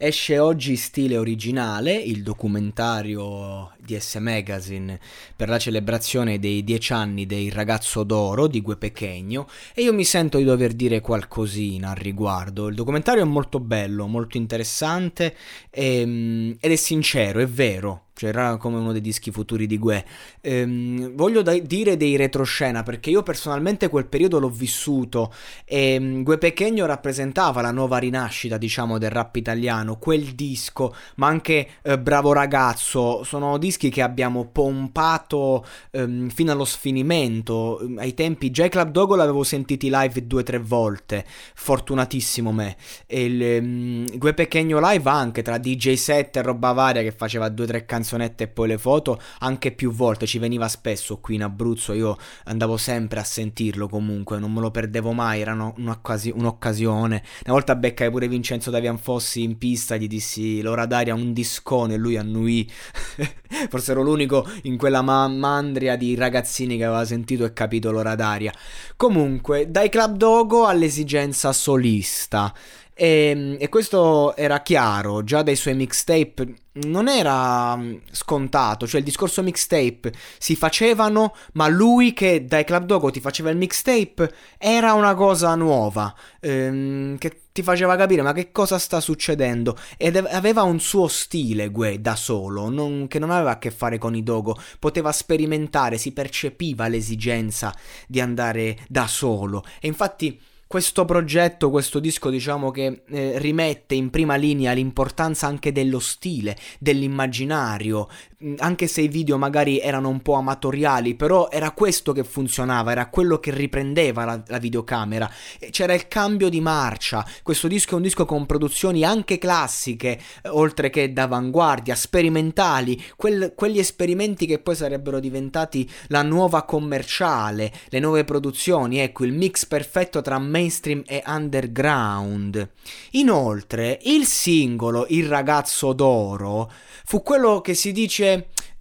Esce oggi stile originale, il documentario di S Magazine per la celebrazione dei dieci anni del ragazzo d'oro di Gue Pechegno e io mi sento di dover dire qualcosina al riguardo. Il documentario è molto bello, molto interessante e, ehm, ed è sincero, è vero, era come uno dei dischi futuri di Gue. Ehm, voglio da- dire dei retroscena perché io personalmente quel periodo l'ho vissuto e um, Gue Pechegno rappresentava la nuova rinascita, diciamo, del rap italiano, quel disco, ma anche eh, Bravo ragazzo, sono dischi che abbiamo pompato um, fino allo sfinimento. Ai tempi i Club Dogo l'avevo sentiti live due o tre volte, fortunatissimo me. E il um, Gue Pechegno live anche tra DJ set e roba varia che faceva due o tre canzoni canzonette e poi le foto anche più volte, ci veniva spesso qui in Abruzzo, io andavo sempre a sentirlo comunque, non me lo perdevo mai, era un'occasi- un'occasione. Una volta beccai pure Vincenzo Davian Fossi in pista, gli dissi l'ora d'aria un discone e lui annui. Forse ero l'unico in quella ma- mandria di ragazzini che aveva sentito e capito l'ora d'aria. Comunque, dai Club Dogo all'esigenza solista. E, ehm, e, questo era chiaro già dai suoi mixtape. Non era mm, scontato, cioè il discorso mixtape si facevano, ma lui che dai Club Dogo ti faceva il mixtape era una cosa nuova, ehm, che ti faceva capire ma che cosa sta succedendo. Ed aveva un suo stile, Gue, da solo, non, che non aveva a che fare con i Dogo, poteva sperimentare, si percepiva l'esigenza di andare da solo. E infatti questo progetto, questo disco, diciamo che eh, rimette in prima linea l'importanza anche dello stile, dell'immaginario, mm, anche se i video magari erano un po' amatoriali, però era questo che funzionava, era quello che riprendeva la, la videocamera. C'era il cambio di marcia. Questo disco è un disco con produzioni anche classiche, eh, oltre che d'avanguardia, sperimentali, quel, quegli esperimenti che poi sarebbero diventati la nuova commerciale, le nuove produzioni, ecco il mix perfetto tra mainstream e underground. Inoltre, il singolo Il ragazzo d'oro fu quello che si dice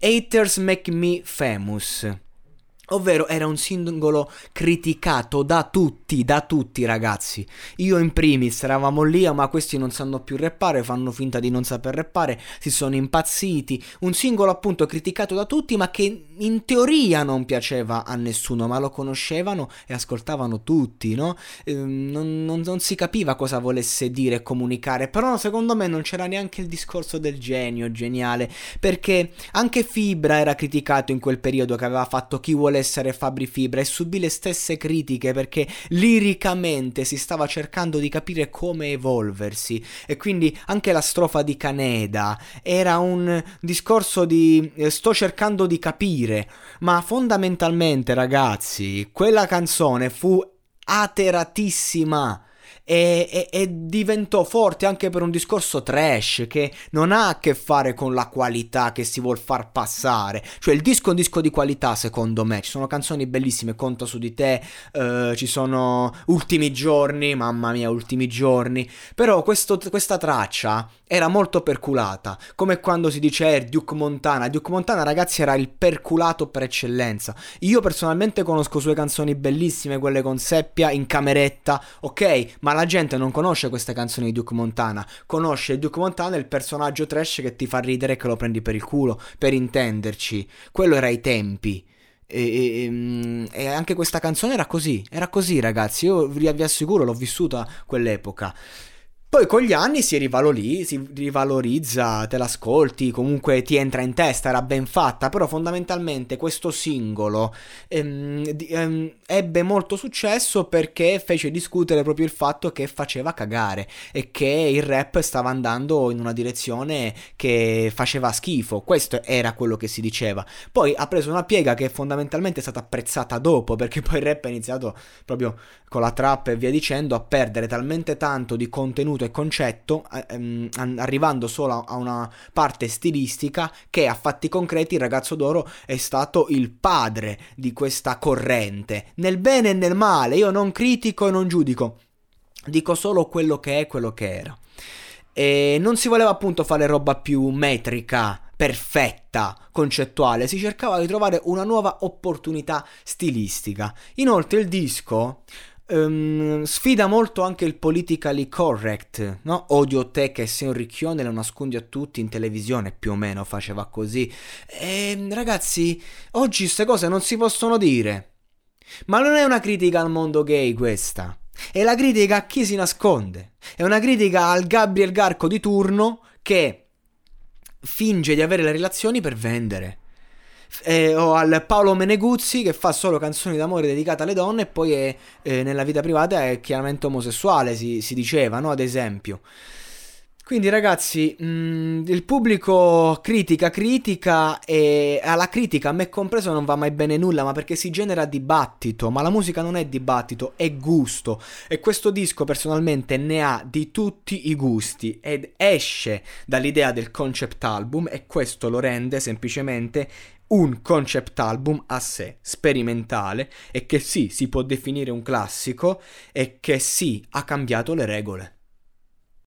Haters make me famous. Ovvero era un singolo criticato da tutti, da tutti ragazzi. Io in primis eravamo lì, ma questi non sanno più rappare, fanno finta di non saper rappare, si sono impazziti. Un singolo appunto criticato da tutti, ma che in teoria non piaceva a nessuno, ma lo conoscevano e ascoltavano tutti, no? Ehm, non, non, non si capiva cosa volesse dire e comunicare, però secondo me non c'era neanche il discorso del genio geniale, perché anche Fibra era criticato in quel periodo che aveva fatto chi vuole essere Fabri Fibra e subì le stesse critiche perché liricamente si stava cercando di capire come evolversi. E quindi anche la strofa di Caneda era un discorso di eh, sto cercando di capire, ma fondamentalmente ragazzi, quella canzone fu ateratissima e, e, e, diventò forte anche per un discorso trash che non ha a che fare con la qualità che si vuol far passare. Cioè il disco è un disco di qualità secondo me, ci sono canzoni bellissime, Conto su di te, uh, ci sono Ultimi giorni, mamma mia, Ultimi giorni, però questo, questa traccia era molto perculata, come quando si dice eh, Duke Montana. Duke Montana ragazzi era il perculato per eccellenza. Io personalmente conosco sue canzoni bellissime, quelle con Seppia in cameretta, ok, ma la gente non conosce queste canzoni di Duke Montana, conosce Duke Montana il personaggio trash che ti fa ridere e che lo prendi per il culo, per intenderci. Quello era ai tempi. E, e, ehm, e, anche questa canzone era così, era così ragazzi, io vi, vi assicuro l'ho vissuta quell'epoca. Poi con gli anni si, rivalori, si rivalorizza, te l'ascolti, comunque ti entra in testa, era ben fatta, però fondamentalmente questo singolo ehm, ehm, ebbe molto successo perché fece discutere proprio il fatto che faceva cagare e che il rap stava andando in una direzione che faceva schifo, questo era quello che si diceva. Poi ha preso una piega che fondamentalmente è stata apprezzata dopo, perché poi il rap è iniziato proprio con la trap e via dicendo a perdere talmente tanto di contenuto contenuto e concetto, ehm, arrivando solo a una parte stilistica che a fatti concreti il ragazzo d'oro è stato il padre di questa corrente, nel bene e nel male, io non critico e non giudico, dico solo quello che è, quello che era. E non si voleva appunto fare roba più metrica, perfetta, concettuale, si cercava di trovare una nuova opportunità stilistica. Inoltre il disco um, sfida molto anche il politically correct, no? Odio te che sei un ricchione, lo nascondi a tutti in televisione, più o meno faceva così. E ragazzi, oggi queste cose non si possono dire. Ma non è una critica al mondo gay questa. È la critica a chi si nasconde. È una critica al Gabriel Garco di turno che finge di avere le relazioni per vendere. Eh, o al Paolo Meneguzzi che fa solo canzoni d'amore dedicate alle donne e poi è, eh, nella vita privata è chiaramente omosessuale, si, si diceva, no? Ad esempio. Quindi ragazzi, mh, mm, il pubblico critica, critica e alla critica, a me compreso, non va mai bene nulla, ma perché si genera dibattito, ma la musica non è dibattito, è gusto. E questo disco personalmente ne ha di tutti i gusti ed esce dall'idea del concept album e questo lo rende semplicemente un concept album a sé, sperimentale e che sì, si può definire un classico e che sì, ha cambiato le regole.